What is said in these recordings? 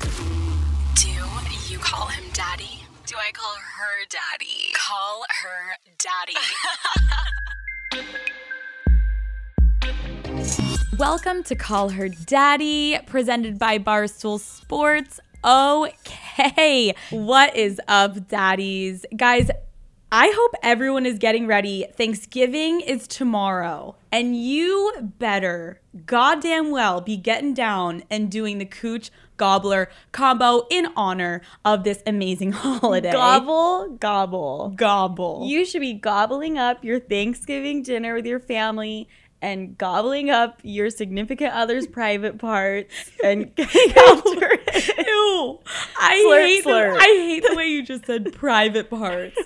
Do you call him daddy? Do I call her daddy? Call her daddy. Welcome to Call Her Daddy, presented by Barstool Sports. Okay, what is up, daddies? Guys, I hope everyone is getting ready. Thanksgiving is tomorrow, and you better goddamn well be getting down and doing the cooch gobbler combo in honor of this amazing holiday. Gobble, gobble. Gobble. You should be gobbling up your Thanksgiving dinner with your family and gobbling up your significant other's private parts and getting after it. Ew. I Slurp, hate slurp. The, I hate the way you just said private parts.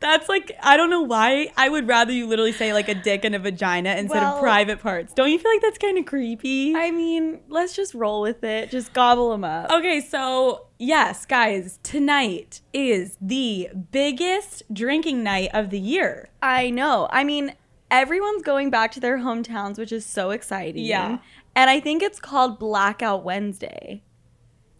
That's like I don't know why. I would rather you literally say like a dick and a vagina instead Well- of private parts. Don't you feel like that's kind of creepy? I mean, let's just roll with it. Just gobble them up. Okay, so yes, guys, tonight is the biggest drinking night of the year. I know. I mean, everyone's going back to their hometowns, which is so exciting. Yeah. And I think it's called Blackout Wednesday.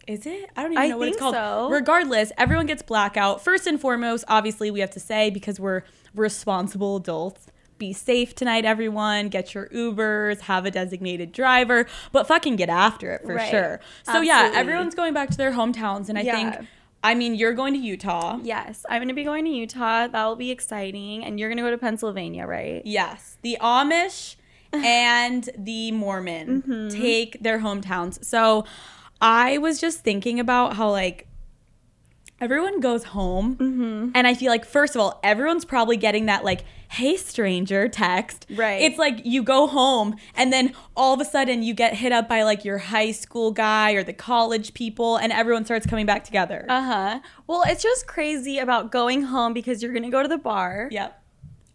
Is it? I don't even I know what it's called. so. Regardless, everyone gets blackout. First and foremost, obviously, we have to say because we're responsible adults. Be safe tonight, everyone. Get your Ubers, have a designated driver, but fucking get after it for Right. sure. So, yeah, everyone's going back to their hometowns. And I Yeah. think, I mean, you're going to Utah. Yes, I'm going to be going to Utah. That will be exciting. And you're going to go to Pennsylvania, right? Yes, the Amish and the Mormon Mm-hmm. take their hometowns. So I was just thinking about how like everyone goes home, Mm-hmm. and I feel like first of all, everyone's probably getting that like "Hey stranger" text. Right. It's like you go home, and then all of a sudden you get hit up by like your high school guy or the college people, and everyone starts coming back together. Uh huh. Well, it's just crazy about going home because you're going to go to the bar. yep.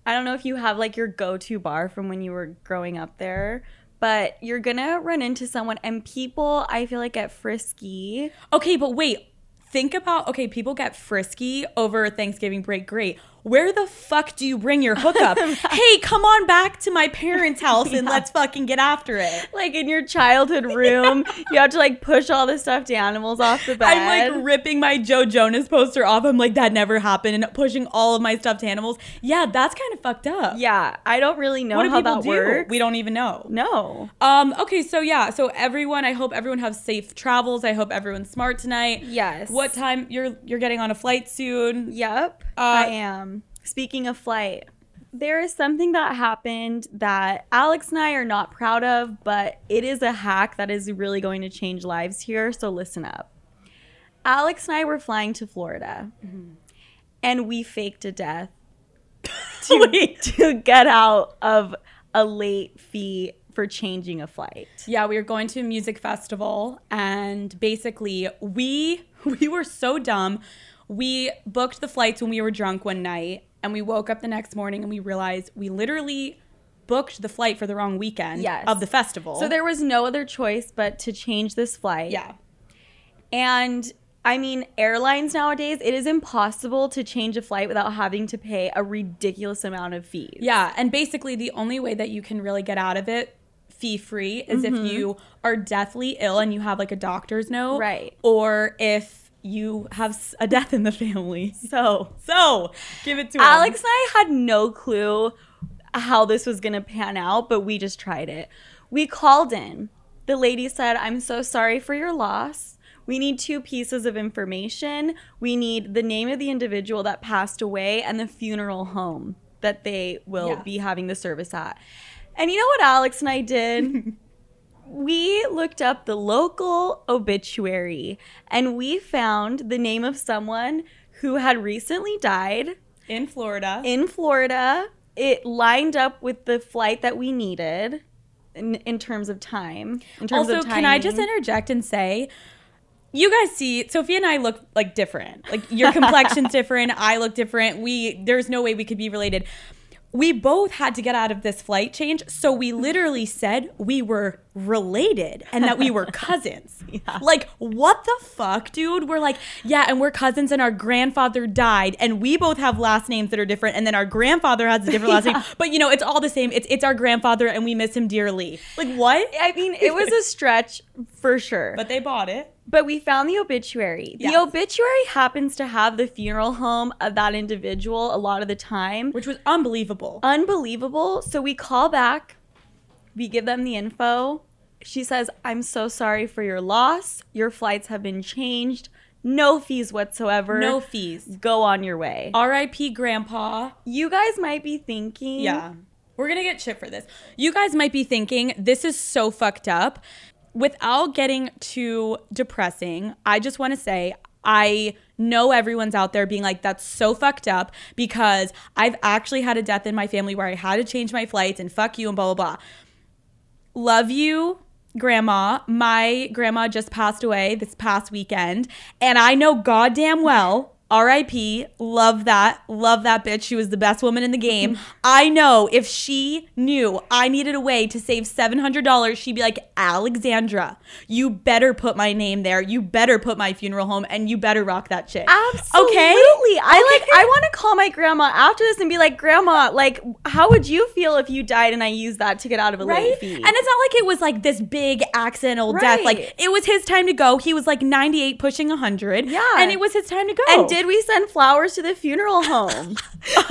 I don't know if you have like your go to bar from when you were growing up there, but you're to run into someone, and people, I feel like, get frisky. Okay, but wait. Think about okay, people get frisky over Thanksgiving break. Great. Where the fuck do you bring your hookup? hey, come on back to my parents' house and let's fucking get after it. Like in your childhood room, you have to like push all the stuffed animals off the bed. I'm like ripping my Joe Jonas poster off. I'm like, that never happened, and pushing all of my stuffed animals. Yeah, that's kind of fucked up. yeah, I don't really know What how that do? works. We don't even know. No. Um, okay, so yeah, so everyone, I hope everyone has safe travels. I hope everyone's smart tonight. Yes. What time you're you're getting on a flight soon? Yep, Uh, I am. Speaking of flight, there is something that happened that Alex and I are not proud of, but it is a hack that is really going to change lives here. So listen up. Alex and I were flying to Florida, mm-hmm. and we faked a death to, to get out of a late fee for changing a flight. Yeah, we were going to a music festival and basically we we were so dumb. We booked the flights when we were drunk one night and we woke up the next morning and we realized we literally booked the flight for the wrong weekend Yes. of the festival. So there was no other choice but to change this flight. Yeah. And I mean, airlines nowadays, it is impossible to change a flight without having to pay a ridiculous amount of fees. Yeah, and basically the only way that you can really get out of it fee free is Mm-hmm. if you are deathly ill and you have like a doctor's note. Right. Or if you have a death in the family. So, So, give it to. Alex and I had no clue how this was going to pan out, but we just tried it. We called in. The lady said, I'm so sorry for your loss. We need two pieces of information. We need the name of the individual that passed away and the funeral home that they will Yeah. be having the service at. And you know what Alex and I did? we looked up the local obituary and we found the name of someone who had recently died in Florida. in Florida. It lined up with the flight that we needed in, in terms of time. In terms also, of can I just interject and say, you guys see, Sofia and I look like different. Like your complexion's different. I look different. We there's no way we could be related. We both had to get out of this flight change, so we literally said we were related and that we were cousins. yeah. Like, what the fuck, dude? We're like, yeah, and we're cousins, and our grandfather died, and we both have last names that are different, and then our grandfather has a different last name. But you know, it's all the same. It's it's our grandfather, and we miss him dearly. Like, what? I mean, it was a stretch for sure. But they bought it. But we found the obituary. Yes. The obituary happens to have the funeral home of that individual a lot of the time. Which was unbelievable. Unbelievable. So we call back, we give them the info. She says, I'm so sorry for your loss. Your flights have been changed. No fees whatsoever. no fees. Go on your way. R.I.P. Grandpa. You guys might be thinking. Yeah. We're going to get shit for this. You guys might be thinking, this is so fucked up. Without getting too depressing, I just want to say, I know everyone's out there being like, that's so fucked up because I've actually had a death in my family where I had to change my flights and fuck you and blah, blah, blah. Love you, grandma. My grandma just passed away this past weekend, and I know goddamn well. RIP, love that, love that bitch. She was the best woman in the game. I know if she knew I needed a way to save $700, she'd be like, Alexandra, you better put my name there. You better put my funeral home and you better rock that shit. Absolutely. Okay? I like I want to call my grandma after this and be like, "Grandma, like how would you feel if you died and I used that to get out of a right? late fee?" And it's not like it was like this big accidental death. Like it was his time to go. He was like 98 pushing 100. Yeah. And it was his time to go. And did we send flowers to the funeral home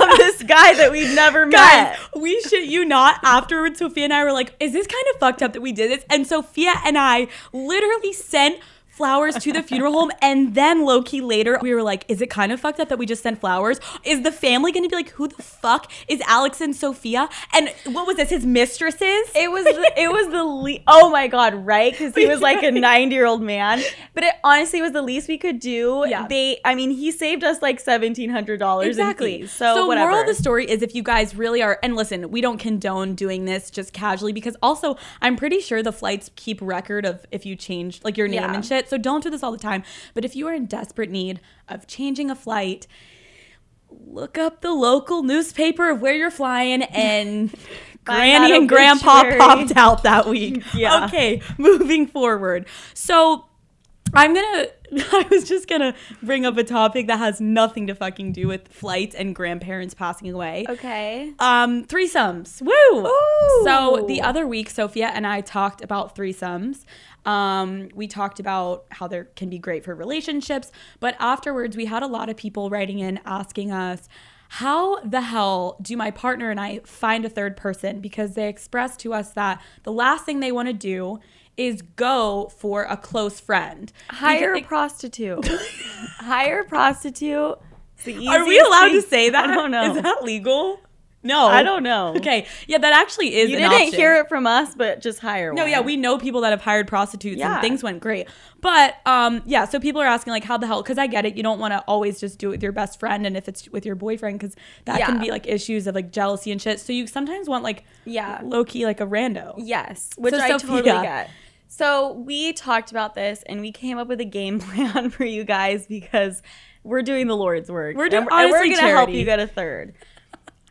of this guy that we've never Guys, met? we shit you not. Afterwards, Sofia and I were like, is this kind of fucked up that we did this? And Sofia and I literally sent flowers to the funeral home and then low key later we were like is it kind of fucked up that we just sent flowers is the family gonna be like who the fuck is alex and sofia and what was this his mistresses It was the, it was the le- oh my god right because he was like a 90 year old man but it honestly was the least we could do Yeah. they I mean he saved us like $1700 exactly. in fees so, whatever moral of the story is if you guys really are, and listen, we don't condone doing this just casually because also I'm pretty sure the flights keep record of if you change like your name Yeah. and shit. So don't do this all the time. But if you are in desperate need of changing a flight, look up the local newspaper of where you're flying and. Granny and Grandpa obituary. popped out that week. Yeah. Okay, moving forward. So I'm gonna. I was just gonna bring up a topic that has nothing to fucking do with flights and grandparents passing away. okay Um, threesomes. Woo! Ooh. So the other week, Sofia and I talked about threesomes. Um, we talked about how there can be great for relationships, but afterwards, we had a lot of people writing in asking us, how the hell do my partner and I find a third person? Because they expressed to us that the last thing they want to do is go for a close friend. hire a prostitute hire a prostitute Are we allowed to say that? I don't know. Is that legal? No. I don't know. Okay. Yeah, that actually is You didn't option. hear it from us, but just hire No, one. yeah, we know people that have hired prostitutes Yeah. and things went great. But um yeah, so people are asking like how the hell cuz I get it. You don't want to always just do it with your best friend and if it's with your boyfriend cuz that can be like issues of like jealousy and shit. So you sometimes want like Yeah. low key like a rando. Yes, which So, I Sofia- totally get. So we talked about this and we came up with a game plan for you guys because we're doing the Lord's work. We're doing- and, we're gonna help you get a third.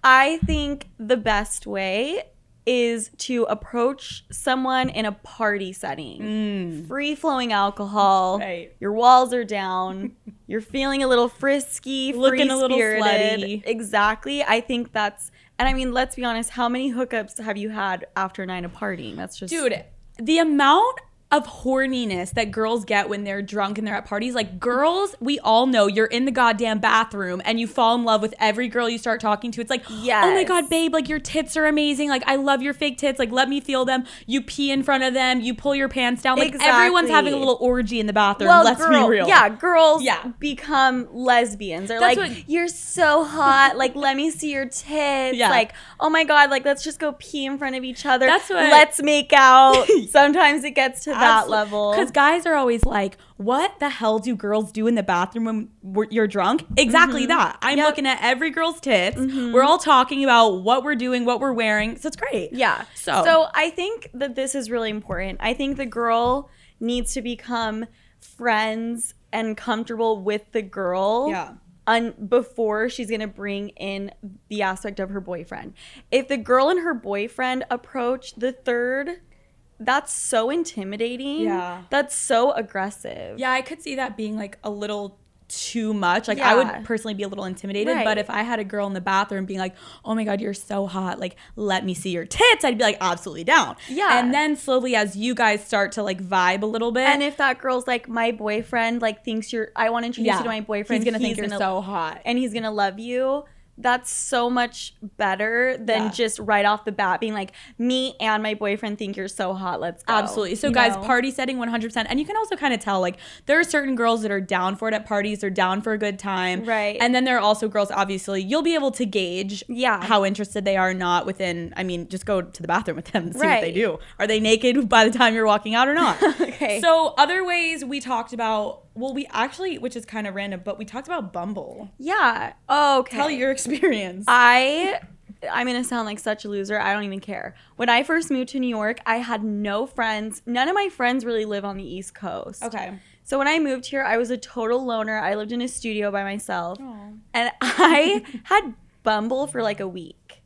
I think the best way is to approach someone in a party setting. Free flowing alcohol. Mm. Right. Your walls are down. You're feeling a little frisky, Looking a little slutty. Exactly. I think that's and I mean, let's be honest, how many hookups have you had after night of partying? That's just Dude, the amount of horniness that girls get when they're drunk and they're at parties. Like girls, we all know you're in the goddamn bathroom and you fall in love with every girl you start talking to. It's like, yeah, oh my god, babe, like your tits are amazing. Like I love your fake tits. Like let me feel them. You pee in front of them. You pull your pants down. Like everyone's having a little orgy in the bathroom. well, Let's girl, be real. Yeah, girls Yeah. become lesbians. They're That's like, what- you're so hot. Like, let me see your tits. Yeah. Like, oh my god, like let's just go pee in front of each other. That's what- Let's make out. Sometimes it gets to that level. Because guys are always like, what the hell do girls do in the bathroom when you're drunk? Exactly that. I'm Mm-hmm. Yep. Mm-hmm. looking at every girl's tits. We're all talking about what we're doing, what we're wearing. So it's great. Yeah. So- so I think that this is really important. I think the girl needs to become friends and comfortable with the girl. Yeah. Un- before she's gonna bring in the aspect of her boyfriend. If the girl and her boyfriend approach the third, that's so intimidating. Yeah. That's so aggressive. Yeah, I could see that being like a little too much. Like Yeah. I would personally be a little intimidated, Right. but if I had a girl in the bathroom being like, "Oh my god, you're so hot. Like, let me see your tits." I'd be like, "Absolutely down." Yeah. And then slowly as you guys start to like vibe a little bit, And if that girl's like my boyfriend, like thinks you're, I want to introduce you to my boyfriend. he's gonna think you're so hot. and he's gonna love you. That's so much better than Yeah. just right off the bat being like, me and my boyfriend think you're so hot. Let's go. Absolutely. So, You guys, know? party setting 100%. And you can also kind of tell, like, there are certain girls that are down for it at parties, they're down for a good time. Right. And then there are also girls, obviously, you'll be able to gauge Yeah. how interested they are not within, I mean, just go to the bathroom with them and see what they do. Are they naked by the time you're walking out or not? Okay. So, other ways we talked about, well, we actually, which is kind of random, but we talked about Bumble. Yeah. Okay. Tell your experience. I I'm gonna sound like such a loser. I don't even care. When I first moved to New York, I had no friends. None of my friends really live on the East Coast. okay. So when I moved here, I was a total loner. I lived in a studio by myself. Aw. And I had Bumble for like a week.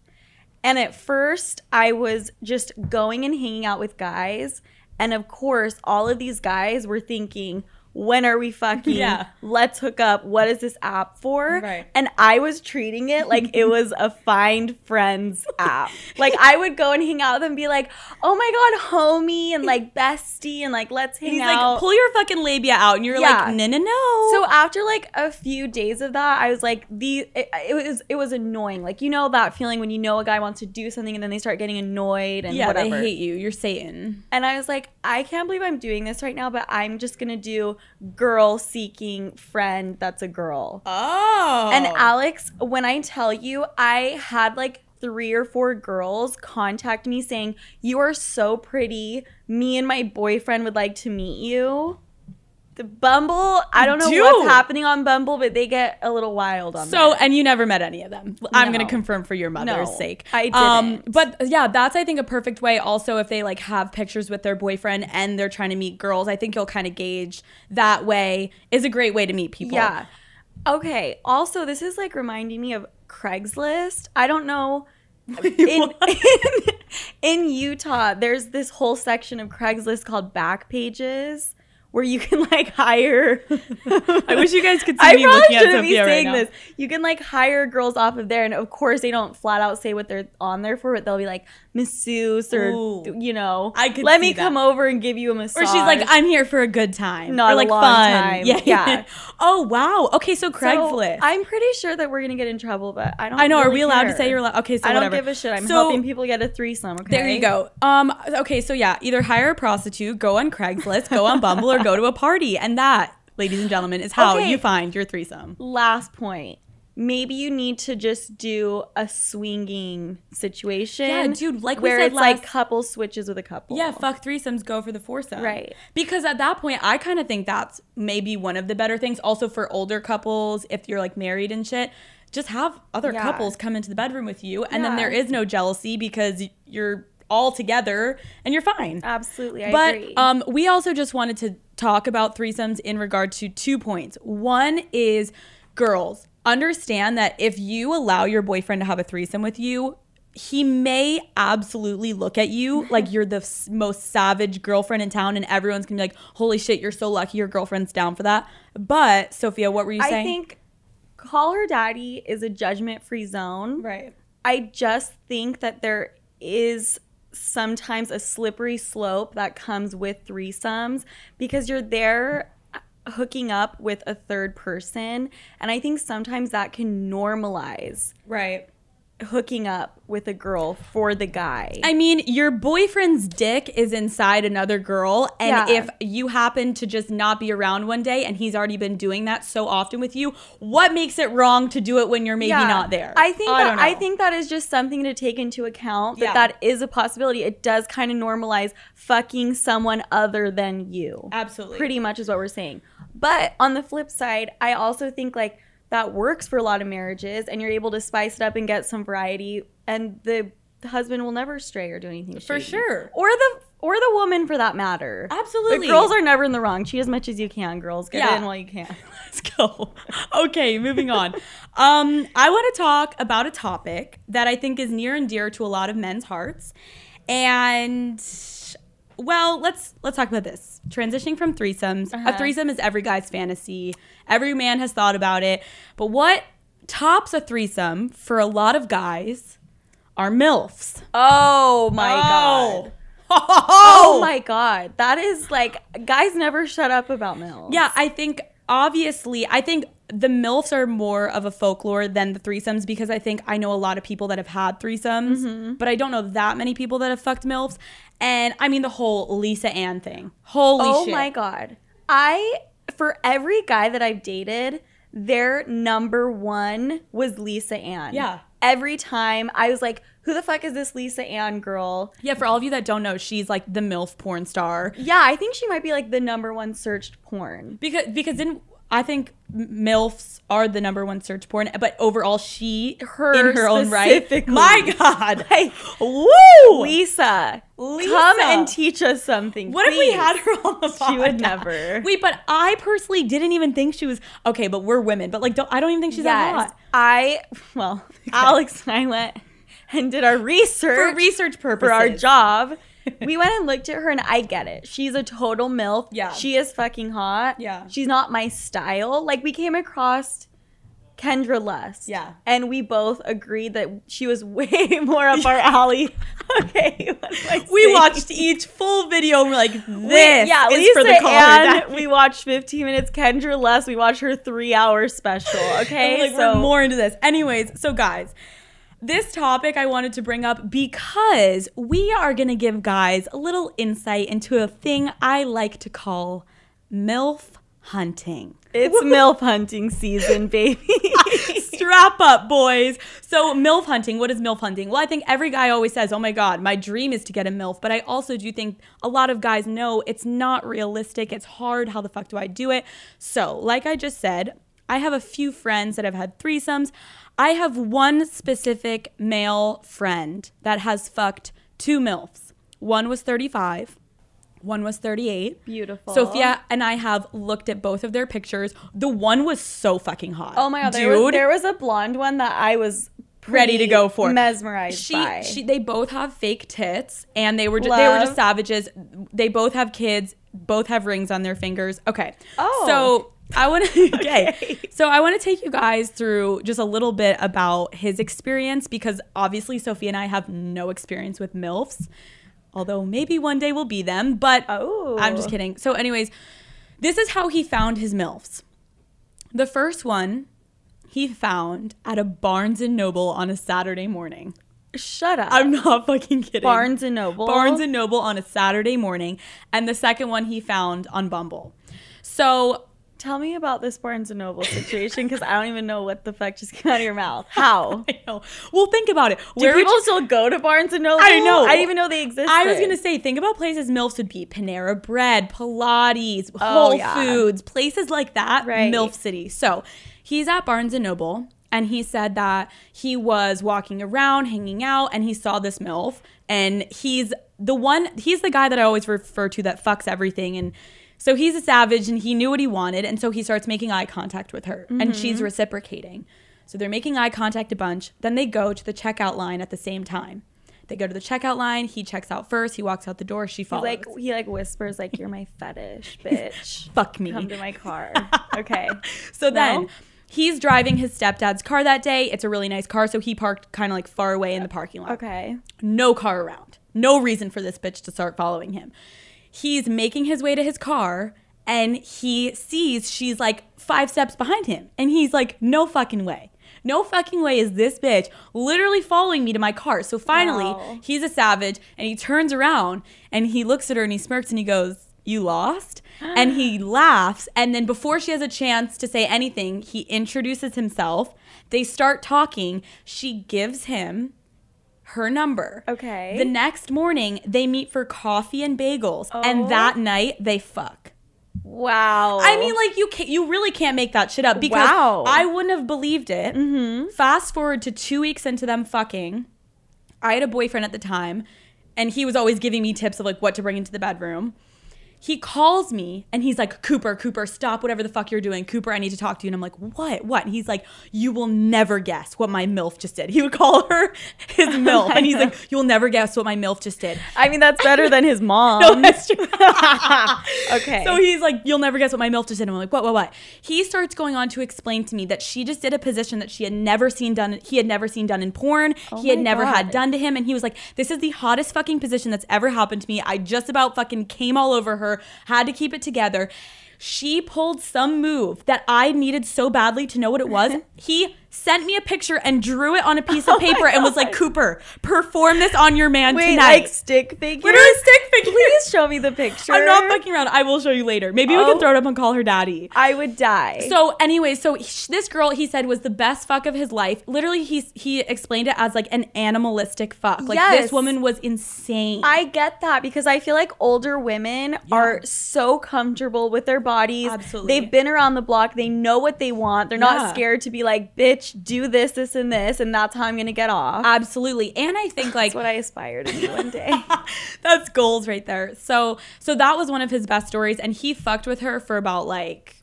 And at first, I was just going and hanging out with guys. And of course, all of these guys were thinking, when are we fucking? Yeah. Let's hook up. What is this app for? Right. And I was treating it like it was a find friends app. Like I would go and hang out with them and be like, oh my God, homie, and like bestie, and like let's hang He's out. like, pull your fucking labia out. And you're Yeah. like, no, no, no. So after like a few days of that, I was like, the it, it was it was annoying. Like you know that feeling when you know a guy wants to do something and then they start getting annoyed and yeah, whatever. they hate you. You're Satan. and I was like, I can't believe I'm doing this right now, but I'm just gonna do girl seeking friend that's a girl. Oh. And Alex, when I tell you, I had like three or four girls contact me saying, You are so pretty. Me and my boyfriend would like to meet you. The Bumble, I don't know Dude. what's happening on Bumble, but they get a little wild on So, and you never met any of them. I'm No. going to confirm for your mother's No, sake. I Um, didn't. but yeah, that's I think a perfect way. Also, if they like have pictures with their boyfriend and they're trying to meet girls, I think you'll kind of gauge that way. Is a great way to meet people. Yeah. Okay. Also, this is like reminding me of Craigslist. I don't know. In, in, in Utah, there's this whole section of Craigslist called Back Pages where you can like hire. I wish you guys could see I me probably looking at shouldn't be Sofia right saying now. this. You can like hire girls off of there, and of course they don't flat out say what they're on there for, but they'll be like masseuse or Ooh. you know, I could let me that. come over and give you a massage. Or she's like, I'm here for a good time. Not or a like long fun. time. Yeah. Yeah. oh wow. Okay, so So, Craigslist. I'm pretty sure that we're gonna get in trouble, but I don't. I know. Are we allowed to say you're allowed? Okay, so I don't whatever. give a shit. I'm So- helping people get a threesome. Okay. There you go. Um. Okay. So yeah, either hire a prostitute, go on Craigslist, go on Bumble, or go to a party, and that, ladies and gentlemen, is how Okay. you find your threesome. Last point. Maybe you need to just do a swinging situation. Yeah, dude, like we where it's like couple switches with a couple. Yeah, fuck threesomes, go for the foursome. Right. Because at that point, I kind of think that's maybe one of the better things. Also for older couples, if you're like married and shit, just have other Yeah. couples come into the bedroom with you, and then there is no jealousy because you're all together and you're fine. Absolutely, I but agree. um, we also just wanted to talk about threesomes in regard to two points. One is girls understand that if you allow your boyfriend to have a threesome with you, he may absolutely look at you like you're the most savage girlfriend in town, and everyone's gonna be like, "Holy shit, you're so lucky your girlfriend's down for that." But Sofia, what were you saying? I think call her daddy is a judgment free zone. right. I just think that there is sometimes a slippery slope that comes with threesomes because you're there uh, hooking up with a third person. And I think sometimes that can normalize Right. Hooking up with a girl for the guy. I mean, your boyfriend's dick is inside another girl, and Yeah. if you happen to just not be around one day and he's already been doing that so often with you, what makes it wrong to do it when you're maybe Yeah. not there? I think I that don't I think that is just something to take into account that Yeah. that is a possibility. It does kind of normalize fucking someone other than you. absolutely pretty much is what we're saying. But on the flip side, I also think like that works for a lot of marriages and you're able to spice it up and get some variety and the husband will never stray or do anything For shady. sure. Or the or the woman for that matter. Absolutely. The girls are never in the wrong. Cheat as much as you can, girls. Get Yeah. in while you can. Let's go. Okay, moving on. Um, I want to talk about a topic that I think is near and dear to a lot of men's hearts. And well, let's let's talk about this. Transitioning from threesomes. A Uh-huh. threesome is every guy's fantasy. Every man has thought about it. But what tops a threesome for a lot of guys are MILFs. Oh my god. Oh, Oh my god. That is like guys never shut up about MILFs. Yeah, I think obviously, I think the MILFs are more of a folklore than the threesomes because I think I know a lot of people that have had threesomes, Mm-hmm. but I don't know that many people that have fucked MILFs. And I mean, the whole Lisa Ann thing. Holy Oh shit. my god. I for every guy that I've dated, their number one was Lisa Ann. Yeah. Every time I was like, who the fuck is this Lisa Ann girl? Yeah, for all of you that don't know, she's like the MILF porn star. Yeah, I think she might be like the number one searched porn. Because because then I think MILFs are the number one search porn, but overall she Her in her own right. My God. Like, Woo! Lisa, Lisa. come and teach us something. What if we had her on the podcast? She would never. Wait, but I personally didn't even think she was okay. But we're women. But like, don't, I don't even think she's that Yes. hot I well, Alex and I went and did our research for research purposes. for our job. We went and looked at her and I get it. She's a total MILF. Yeah. She is fucking hot. Yeah. She's not my style. Like we came across Kendra Lust. Yeah. And we both agreed that she was way more up our alley. okay. what am I We watched each full video and we're like, this We- yeah, is Lisa for the caller. We watched 15 minutes. Kendra Lust, we watched her three hour special. Okay. like we're more into this. Anyways, so guys, this topic I wanted to bring up because we are going to give guys a little insight into a thing I like to call MILF hunting. It's MILF hunting season, baby. Strap up, boys. So, MILF hunting, what is MILF hunting? Well, I think every guy always says, oh my God, my dream is to get a MILF. But I also do think a lot of guys know it's not realistic. It's hard. How the fuck do I do it? So, like I just said, I have a few friends that have had threesomes. I have one specific male friend that has fucked two MILFs. One was 35, one was 38. Beautiful. Sofia and I have looked at both of their pictures. The one was so fucking hot. Oh my god, dude! there was, there was a blonde one that I was Ready to go for. mesmerized she, by. she, they both have fake tits, and they were just, they were just savages. They both have kids. Both have rings on their fingers. Okay. Oh. So I want to. Okay. Okay. So I want to take you guys through just a little bit about his experience because obviously Sophie and I have no experience with milfs, although maybe one day we'll be them. But Oh. I'm just oh. kidding. So, anyways, this is how he found his milfs. The first one he found at a Barnes and Noble on a Saturday morning. Shut up. I'm not fucking kidding. Barnes and Noble. Barnes and Noble on a Saturday morning, and the second one he found on Bumble. So Tell me about this Barnes and Noble situation because I don't even know what the fuck just came out of your mouth. How? I know. Well, think about it. Do would people you- still go to Barnes and Noble? I know. I didn't even know they existed. I was gonna say, think about places MILFs would be Panera Bread, Pilates, Oh, Whole yeah. Foods, places like that. Right. MILF City. So he's at Barnes and Noble, and he said that he was walking around, hanging out, and he saw this MILF, and he's the one. He's the guy that I always refer to that fucks everything, and so he's a savage, and he knew what he wanted, and so he starts making eye contact with her, and she's Mm-hmm. reciprocating. So they're making eye contact a bunch. Then they go to the checkout line at the same time. They go to the checkout line. He checks out first. He walks out the door. She follows. like he like whispers like you're my fetish, bitch. Fuck me. Come to my car. Okay. So then he's driving his stepdad's car that day. It's a really nice car. So he parked kind of like far away in the parking lot. Okay. No car around. No reason for this bitch to start following him. He's making his way to his car and he sees she's like five steps behind him. And he's like, no fucking way. No fucking way is this bitch literally following me to my car. So finally, Wow. he's a savage and he turns around and he looks at her and he smirks and he goes, You lost? and he laughs. And then before she has a chance to say anything, he introduces himself. They start talking. She gives him her number. Okay. The next morning, they meet for coffee and bagels. Oh. And that night, they fuck. Wow. I mean, like you can't, you really can't make that shit up because Wow. I wouldn't have believed it. Mm-hmm. Fast forward to two weeks into them fucking. I had a boyfriend at the time, and he was always giving me tips of like what to bring into the bedroom. He calls me and he's like, Cooper, Cooper, stop whatever the fuck you're doing. Cooper, I need to talk to you. And I'm like, what? What? And he's like, you will never guess what my MILF just did. He would call her his oh MILF. And he's like, you will never guess what my MILF just did. I mean, that's better than his mom. No, that's true. okay. So he's like, you'll never guess what my MILF just did. And I'm like, what, what, what? He starts going on to explain to me that she just did a position that she had never seen done. He had never seen done in porn. Oh he had never had done to him. And he was like, this is the hottest fucking position that's ever happened to me. I just about fucking came all over her, had to keep it together. She pulled some move that I needed so badly to know what it was. He sent me a picture and drew it on a piece of Oh paper and was like, Cooper, perform this on your man Wait, tonight. like stick figures? Literally stick figures. Please show me the picture. I'm not fucking around. I will show you later. Maybe we Oh. can throw it up and call her daddy. I would die. So, anyway, so he- this girl he said was the best fuck of his life. Literally, he he explained it as like an animalistic fuck. Like Yes. this woman was insane. I get that because I feel like older women are so comfortable with their bodies. Absolutely. They've been around the block. They know what they want. They're Yeah. not scared to be like, bitch, do this, this, and this, and that's how I'm going to get off. Absolutely, and I think like that's what I aspire to do one day. that's goals right there. So so that was one of his best stories, and he fucked with her for about like.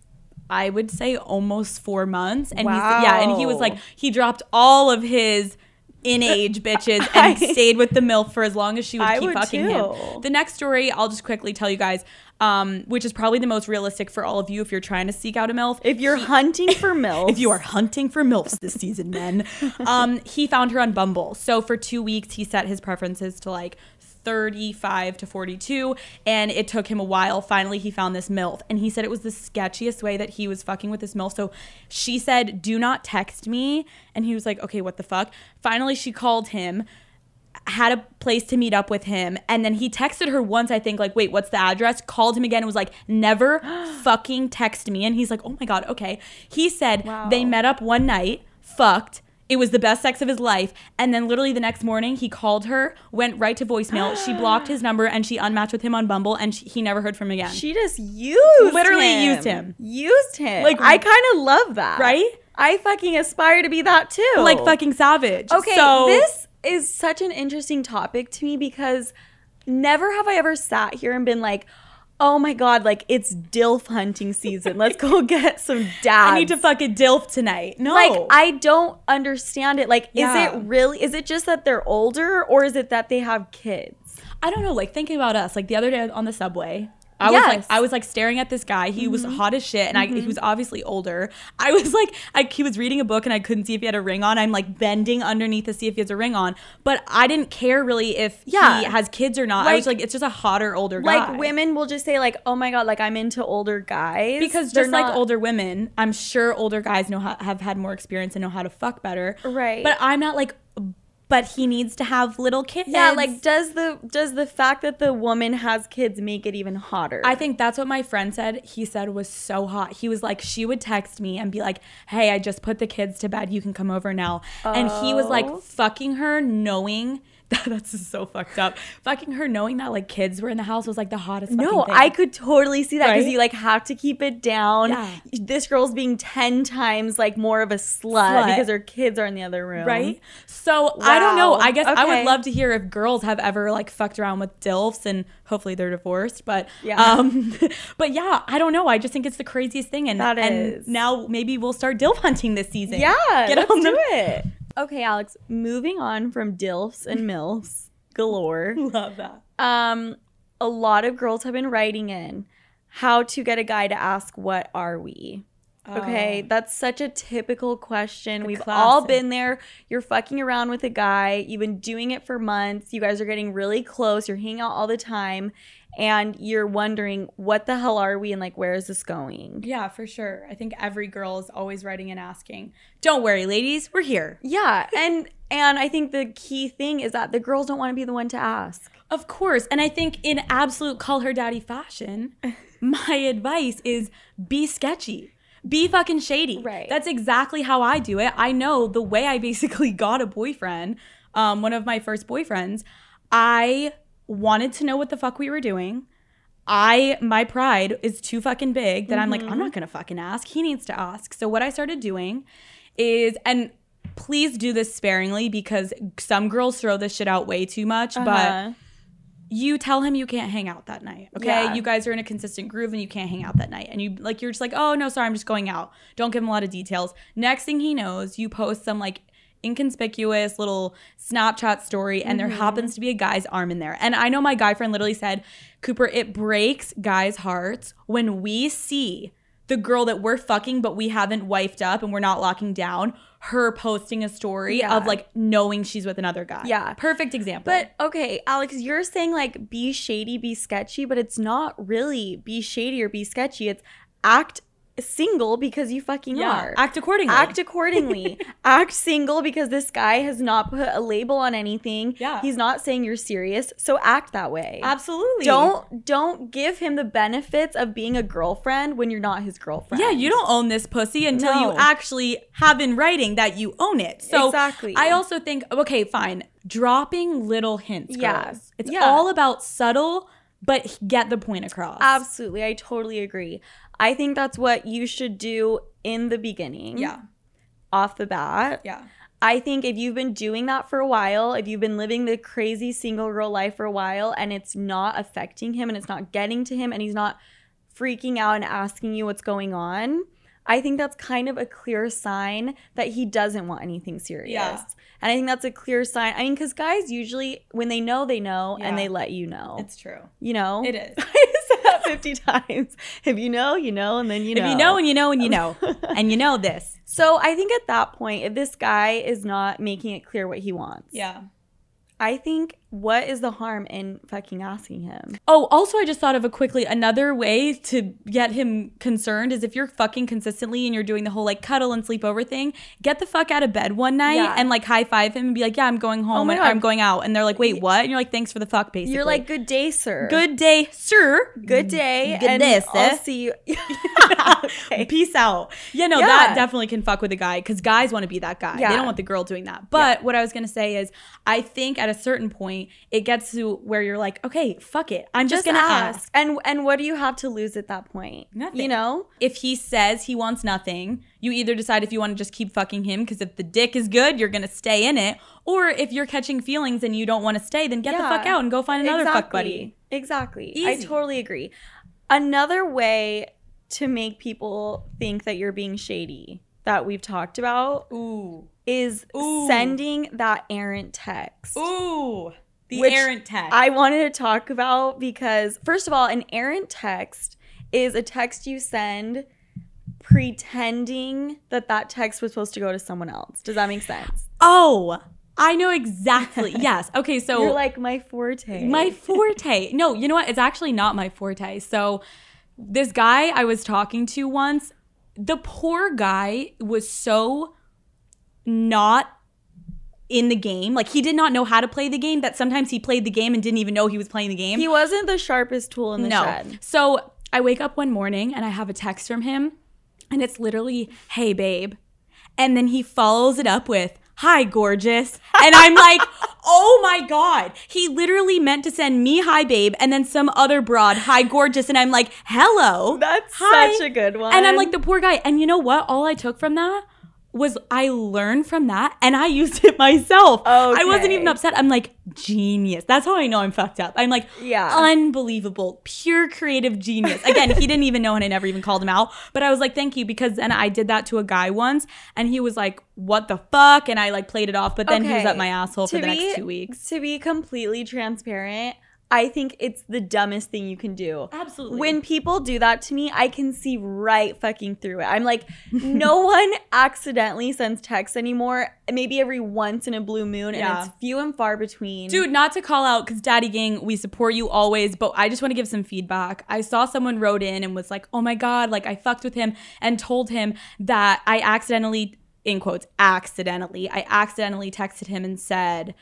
I would say almost four months, and he's yeah, and he was like he dropped all of his in age bitches and I- stayed with the MILF for as long as she would I keep would fucking too. him. The next story, I'll just quickly tell you guys, um, which is probably the most realistic for all of you if you're trying to seek out a MILF. if you're hunting for milk, If you are hunting for MILFs this season, men, um, he found her on Bumble. So for two weeks, he set his preferences to like 35 to 42, and it took him a while. Finally, he found this MILF, and he said it was the sketchiest way that he was fucking with this MILF. So she said, Do not text me. And he was like, Okay, what the fuck? Finally, she called him had a place to meet up with him and then he texted her once i think like wait what's the address called him again and was like never fucking text me and he's like oh my god okay he said Wow. they met up one night fucked it was the best sex of his life and then literally the next morning he called her went right to voicemail she blocked his number and she unmatched with him on bumble and she, he never heard from him again she just used Literally him. used him. Used him. Like- Like I kind of love that. Right? I fucking aspire to be that too. like fucking savage Okay, so this is such an interesting topic to me because never have I ever sat here and been like, oh my god, like it's DILF hunting season. Let's go get some dads. i need to fucking dilf tonight no Like I don't understand it. Like, Yeah. is it really? Is it just that they're older, or is it that they have kids? I don't know, like thinking about us, like the other day on the subway. I was like I was like staring at this guy. He was mm-hmm. hot as shit and I he mm-hmm. was obviously older. I was like I, he was reading a book and I couldn't see if he had a ring on. I'm like bending underneath to see if he has a ring on. But I didn't care really if Yeah. he has kids or not. I was Like- like it's just a hotter older guy. Like women will just say like, "Oh my god, like I'm into older guys," because They're just like older women, I'm sure older guys know how, have had more experience and know how to fuck better. Right. But I'm not like but he needs to have little kids. Yeah, like does the does the fact that the woman has kids make it even hotter? I think that's what my friend said. He said was so hot. He was like, she would text me and be like, "Hey, I just put the kids to bed. You can come over now." And he was like Oh. fucking her, knowing that's so fucked up. Fucking her, knowing that like kids were in the house was like the hottest. no, thing. I could totally see that because Right? you like have to keep it down. Yeah. This girl's being ten times like more of a slut, Slut. because her kids are in the other room. Right. So I don't know. I guess I would love to hear if girls have ever like fucked around with dilfs and hopefully they're divorced. But Yeah. um, but yeah, I don't know. I just think it's the craziest thing. And That and now maybe we'll start dilf hunting this season. Yeah, Get let's on the- do it. Okay, Alex. Moving on from dilfs and milfs galore. Love that. Um, a lot of girls have been writing in how to get a guy to ask, "What are we?" Okay, Oh. that's such a typical question. We've all been there. You're fucking around with a guy. You've been doing it for months. You guys are getting really close. You're hanging out all the time, and you're wondering, "What the hell are we?" and like, where is this going? Yeah, for sure. I think every girl is always writing and asking. Don't worry, ladies, we're here. Yeah, and and I think the key thing is that the girls don't want to be the one to ask. Of course. And I think in absolute call her daddy fashion, my advice is be sketchy. Be fucking shady. Right. That's exactly how I do it. I know the way I basically got a boyfriend, um, one of my first boyfriends, I wanted to know what the fuck we were doing. I my pride is too fucking big that I'm like, I'm not gonna fucking ask. He needs to ask. So what I started doing is and please do this sparingly because some girls throw this shit out way too much, but Uh-huh. You tell him you can't hang out that night. Okay. Yeah. You guys are in a consistent groove and you can't hang out that night. And you like you're just like, oh no, sorry, I'm just going out. Don't give him a lot of details. Next thing he knows, you post some like inconspicuous little Snapchat story and there mm-hmm. happens to be a guy's arm in there. And I know my guy friend literally said, Cooper, it breaks guys' hearts when we see the girl that we're fucking but we haven't wifed up and we're not locking down, her posting a story Yeah. of like knowing she's with another guy. Yeah. Perfect example. But okay, Alex, you're saying like be shady, be sketchy, but it's not really be shady or be sketchy. It's act single because you fucking yeah, are. act accordingly. Act accordingly. act single because this guy has not put a label on anything. Yeah. He's not saying you're serious. So act that way. Absolutely. Don't don't give him the benefits of being a girlfriend when you're not his girlfriend. Yeah, you don't own this pussy until No. you actually have in writing that you own it. So Exactly. I also think, okay, fine. Dropping little hints. Yeah. It's Yeah. all about subtle, but get the point across. Absolutely. I totally agree. I think that's what you should do in the beginning. Yeah. Off the bat. Yeah. I think if you've been doing that for a while, if you've been living the crazy single girl life for a while and it's not affecting him and it's not getting to him and he's not freaking out and asking you what's going on, I think that's kind of a clear sign that he doesn't want anything serious. Yeah. And I think that's a clear sign. I mean, because guys usually, when they know, they know Yeah. and they let you know. It's true. you know? It is. I said that 50 times. If you know, you know, and then you know. If you know and you know and you know. and you know this. So I think at that point, if this guy is not making it clear what he wants, Yeah. I think what is the harm in fucking asking him? Oh, also, I just thought of a quickly another way to get him concerned is if you're fucking consistently and you're doing the whole like cuddle and sleepover thing, get the fuck out of bed one night Yeah. and like high five him and be like, yeah, I'm going home oh and God. I'm going out. And they're like, wait, what? And you're like, thanks for the fuck, basically. You're like, good day, sir. good day, sir. good day. Good and day, I'll eh? see you. okay. Peace out. Yeah, no, Yeah. that definitely can fuck with a guy because guys want to be that guy. Yeah. They don't want the girl doing that. But what I was gonna say is, I think at a certain point, it gets to where you're like, okay, fuck it. I'm just, Just gonna ask. ask. And and what do you have to lose at that point? Nothing. You know? If he says he wants nothing, you either decide if you want to just keep fucking him because if the dick is good, you're gonna stay in it. Or if you're catching feelings and you don't want to stay, then get the fuck out and go find another fuck buddy. Exactly. Easy. I totally agree. Another way to make people think that you're being shady that we've talked about Ooh. is Ooh. sending that errant text. Ooh. The errant text. I wanted to talk about because, first of all, an errant text is a text you send pretending that that text was supposed to go to someone else. Does that make sense? oh, I know exactly. yes. Okay, so You're like my forte. my forte. No, you know what? It's actually not my forte. So this guy I was talking to once, the poor guy was so not in the game. Like he did not know how to play the game that sometimes he played the game and didn't even know he was playing the game. he wasn't the sharpest tool in the no. shed. So I wake up one morning and I have a text from him and it's literally, "Hey babe." And then he follows it up with, "Hi gorgeous." And I'm like, "Oh my god." He literally meant to send me hi babe and then some other broad, "Hi gorgeous." And I'm like, "Hello." That's Hi. such a good one. And I'm like the poor guy. And you know what? All I took from that was I learned from that and I used it myself. I wasn't even upset. I'm like, genius. That's how I know I'm fucked up. I'm like, Yeah. unbelievable. Pure creative genius. Again, he didn't even know and I never even called him out. But I was like, thank you. Because then I did that to a guy once and he was like, what the fuck? And I like played it off. But then he was Okay. up my asshole for the be- next two weeks. To be completely transparent, I think it's the dumbest thing you can do. Absolutely. When people do that to me, I can see right fucking through it. I'm like, no one accidentally sends texts anymore. Maybe every once in a blue moon, Yeah. and it's few and far between. Dude, not to call out because Daddy Gang, we support you always, but I just want to give some feedback. I saw someone wrote in and was like, oh my God, like I fucked with him and told him that I accidentally, in quotes, accidentally, I accidentally texted him and said,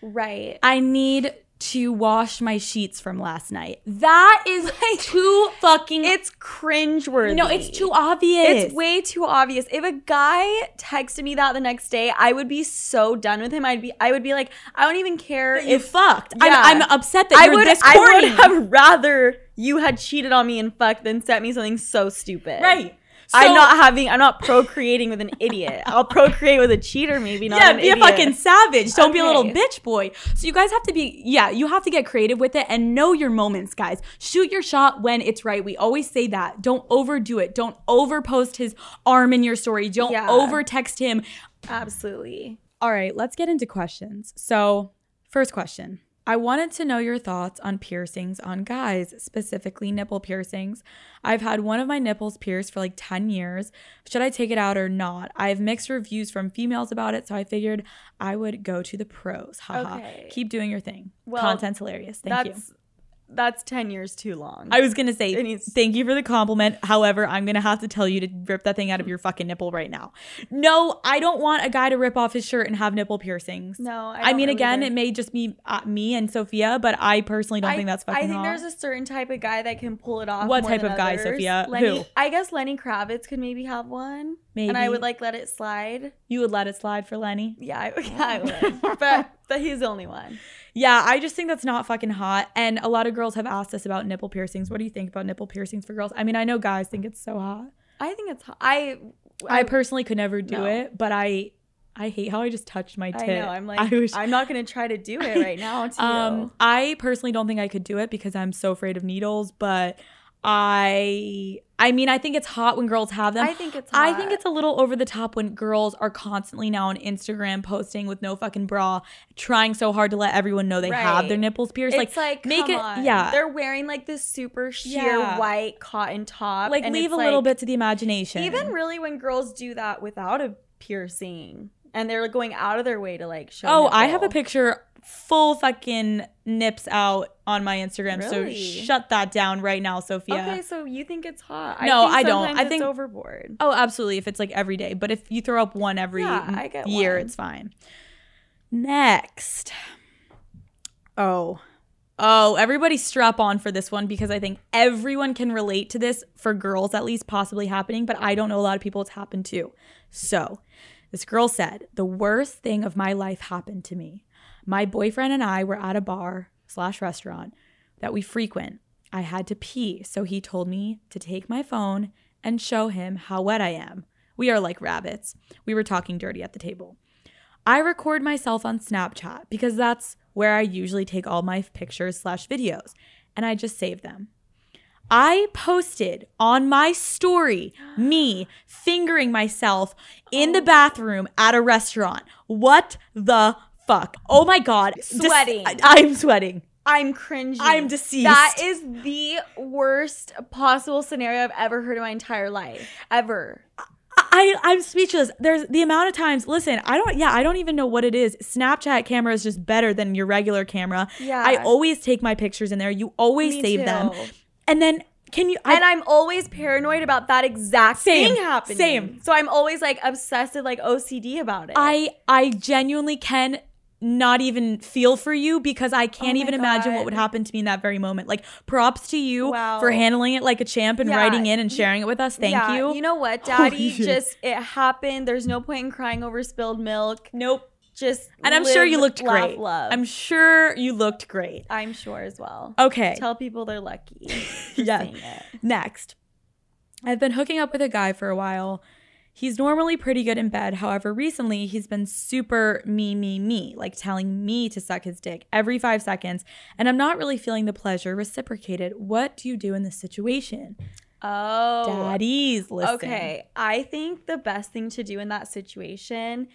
right. I need to wash my sheets from last night. That is too fucking. It's cringeworthy. no, it's too obvious. It's way too obvious. If a guy texted me that the next day, I would be so done with him. I'd be, I would be like, I don't even care you if fucked. Yeah. I'm, I'm upset that I you're would, I would have rather you had cheated on me and fucked than sent me something so stupid. Right. I'm not having. I'm not procreating with an idiot. I'll procreate with a cheater, maybe not. yeah, be a fucking savage. Don't be a little bitch boy. So you guys have to be, yeah, you have to get creative with it and know your moments, guys. Shoot your shot when it's right. We always say that. Don't overdo it. Don't overpost his arm in your story. Don't Yeah. over text him. Absolutely. All right, let's get into questions. So, first question. I wanted to know your thoughts on piercings on guys, specifically nipple piercings. I've had one of my nipples pierced for like 10 years. Should I take it out or not? I have mixed reviews from females about it, so I figured I would go to the pros. Haha. Okay. Keep doing your thing. Well, Content's hilarious. Thank you. That's that's ten years too long. I was gonna say needs- thank you for the compliment. However, I'm gonna have to tell you to rip that thing out of your fucking nipple right now. No, I don't want a guy to rip off his shirt and have nipple piercings. No, I I, mean, really again, either. it may just be uh, me and Sofia, but I personally don't I think that's fucking I think hot. there's a certain type of guy that can pull it off. What type of guy. Sofia? Lenny, Who? I guess Lenny Kravitz could maybe have one. Maybe. And I would like let it slide. you would let it slide for Lenny. Yeah, I, yeah, I would. but but he's the only one. Yeah, I just think that's not fucking hot. And a lot of girls have asked us about nipple piercings. What do you think about nipple piercings for girls? I mean, I know guys think it's so hot. I think it's. hot. I. I, personally could never do no. it, but I I hate how I just touched my tip. I know. I'm like. I wish- I'm not gonna try to do it right now. To Um, you. I personally don't think I could do it because I'm so afraid of needles, but I I mean I think it's hot when girls have them. I think it's. I think it's a little over the top when girls are constantly now on Instagram posting with no fucking bra, trying so hard to let everyone know they have their nipples pierced. It's like, make come it on. yeah. They're wearing like this super sheer Yeah. white cotton top. like leave a little bit to the imagination. Even really when girls do that without a piercing and they're like going out of their way to like show. Oh, I have a picture full fucking nips out on my Instagram. Really? So shut that down right now, Sofia. Okay, so you think it's hot? No, think I don't. I it's think- overboard. Oh, absolutely. If it's like every day, but if you throw up one every Yeah, I year, one. it's fine. Next. Oh. Oh, everybody strap on for this one because I think everyone can relate to this for girls at least possibly happening, but I don't know a lot of people it's happened to. So, this girl said, "The worst thing of my life happened to me. My boyfriend and I were at a bar slash restaurant that we frequent. I had to pee, so he told me to take my phone and show him how wet I am. We are like rabbits. We were talking dirty at the table. I record myself on Snapchat because that's where I usually take all my pictures slash videos, and I just save them. I posted on my story me fingering myself in the oh. bathroom at a restaurant. What the fuck? Oh my god. Dis- Sweating. I- I'm sweating. I'm cringing. I'm deceased. That is the worst possible scenario I've ever heard in my entire life. Ever. I I'm speechless. There's the amount of times. Listen, I don't. Yeah, I don't even know what it is. Snapchat camera is just better than your regular camera. Yeah. I always take my pictures in there. You always Me save them. And then can you? I, and I'm always paranoid about that exact Same, thing happening. same. So I'm always like obsessed obsessive, like OCD about it. I I genuinely can not even feel for you because I can't Oh even imagine what would happen to me in that very moment. Like props to you Wow. for handling it like a champ and Yeah. writing in and sharing it with us. Thank Yeah, you. You know what, Daddy? Just it happened. There's no point in crying over spilled milk. nope. Just And I'm sure you looked laugh, great. Love. I'm sure you looked great. I'm sure as well. Okay. Tell people they're lucky. Yeah. Next, I've been hooking up with a guy for a while. He's normally pretty good in bed. However, recently he's been super me, me, me, like telling me to suck his dick every five seconds. And I'm not really feeling the pleasure reciprocated. What do you do in this situation? Oh. Daddies, listen. Okay. I think the best thing to do in that situation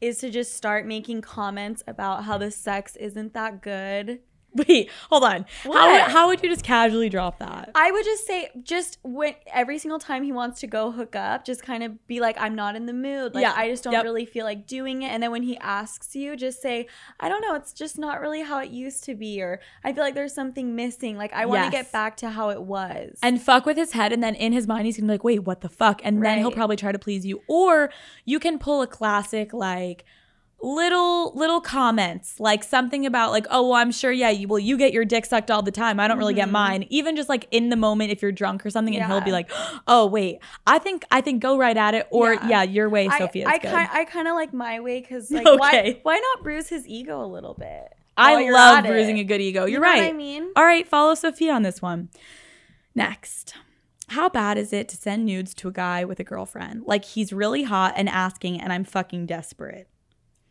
is to just start making comments about how the sex isn't that good. Wait, hold on. How, What? how would you just casually drop that? I would just say, just when every single time he wants to go hook up, just kind of be like, I'm not in the mood. Like, Yeah. I just don't Yep. really feel like doing it. And then when he asks you, just say, I don't know, it's just not really how it used to be. Or I feel like there's something missing. Like, I want to Yes. get back to how it was. and fuck with his head and then in his mind he's gonna be like wait what the fuck and then he'll probably try to please you or you can pull a classic like little little comments like something about like oh well i'm sure yeah you well you get your dick sucked all the time i don't really get mine even just like in the moment if you're drunk or something and he'll be Mm-hmm. Like oh wait i think i think go right at it or yeah, Yeah. your way sofia I good. kind I kind of like my way because like Okay. why why not bruise his ego a little bit? I love bruising it? a good ego. You're know what right. I mean? All right, follow Sofia on this one. Next. how bad is it to send nudes to a guy with a girlfriend? Like he's really hot and asking, and I'm fucking desperate.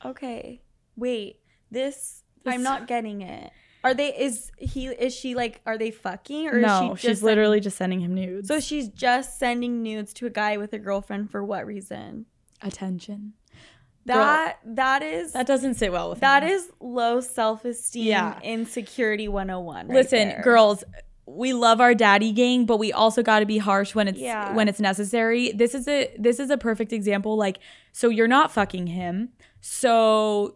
Okay. Wait. This, This- I'm not getting it. Are they is he is she like are they fucking or no, is she just she's sending- literally just sending him nudes. So she's just sending nudes to a guy with a girlfriend for what reason? attention. That that is That doesn't sit well with that me. is low self-esteem Yeah. insecurity 101. right Listen, there. girls, we love our daddy gang, but we also got to be harsh when it's Yeah. when it's necessary. This is a this is a perfect example like so you're not fucking him. So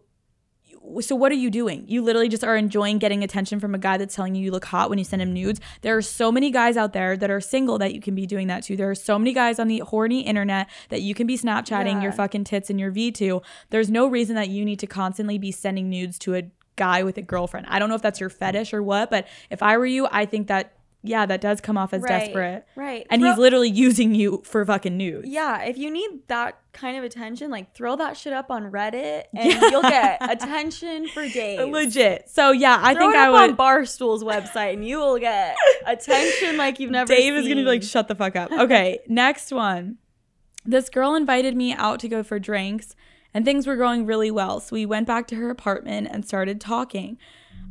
so what are you doing? You literally just are enjoying getting attention from a guy that's telling you you look hot when you send him nudes. There are so many guys out there that are single that you can be doing that to. There are so many guys on the horny internet that you can be Snapchatting Yeah. your fucking tits and your V2. There's no reason that you need to constantly be sending nudes to a guy with a girlfriend. I don't know if that's your fetish or what, but if I were you, I think that yeah, that does come off as Right, desperate. Right. And Throw- he's literally using you for fucking nudes. Yeah, if you need that kind of attention, like throw that shit up on Reddit and Yeah. you'll get attention for days. Legit. So yeah, I Throw think I would on Barstool's website and you will get attention like you've never seen. Dave is gonna be like, shut the fuck up. Okay, next one. This girl invited me out to go for drinks, and things were going really well. So we went back to her apartment and started talking.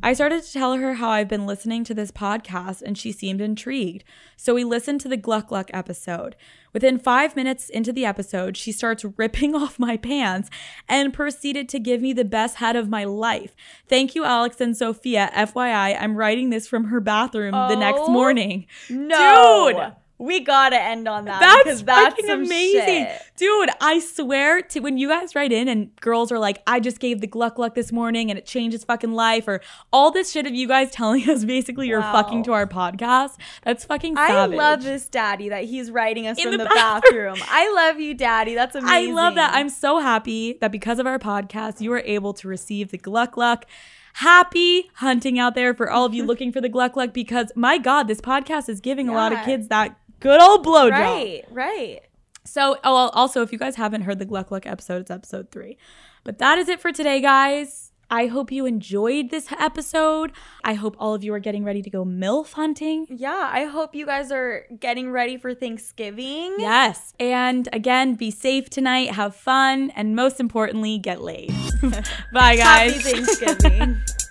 I started to tell her how I've been listening to this podcast, and she seemed intrigued. So we listened to the Gluck Gluck episode. Within five minutes into the episode, she starts ripping off my pants and proceeded to give me the best head of my life. Thank you, Alex and Sofia. FYI, I'm writing this from her bathroom the next Oh morning. No. Dude. We gotta end on that. That's, because that's amazing. shit. Dude, I swear to when you guys write in and girls are like, I just gave the Gluck Gluck this morning and it changed his fucking life, or all this shit of you guys telling us basically you're Wow. fucking to our podcast. That's fucking I love this daddy that he's writing us In from the the, bathroom. bathroom. I love you, daddy. That's amazing. I love that. I'm so happy that because of our podcast, you were able to receive the Gluck Gluck. Happy hunting out there for all of you looking for the Gluck Gluck because my God, this podcast is giving a lot of kids that good old blowjob. right, right. So, oh, also, if you guys haven't heard the Gluck Gluck episode, it's episode three. But that is it for today, guys. I hope you enjoyed this episode. I hope all of you are getting ready to go MILF hunting. Yeah, I hope you guys are getting ready for Thanksgiving. Yes. And again, be safe tonight, have fun, and most importantly, get laid. Bye, guys. Happy Thanksgiving.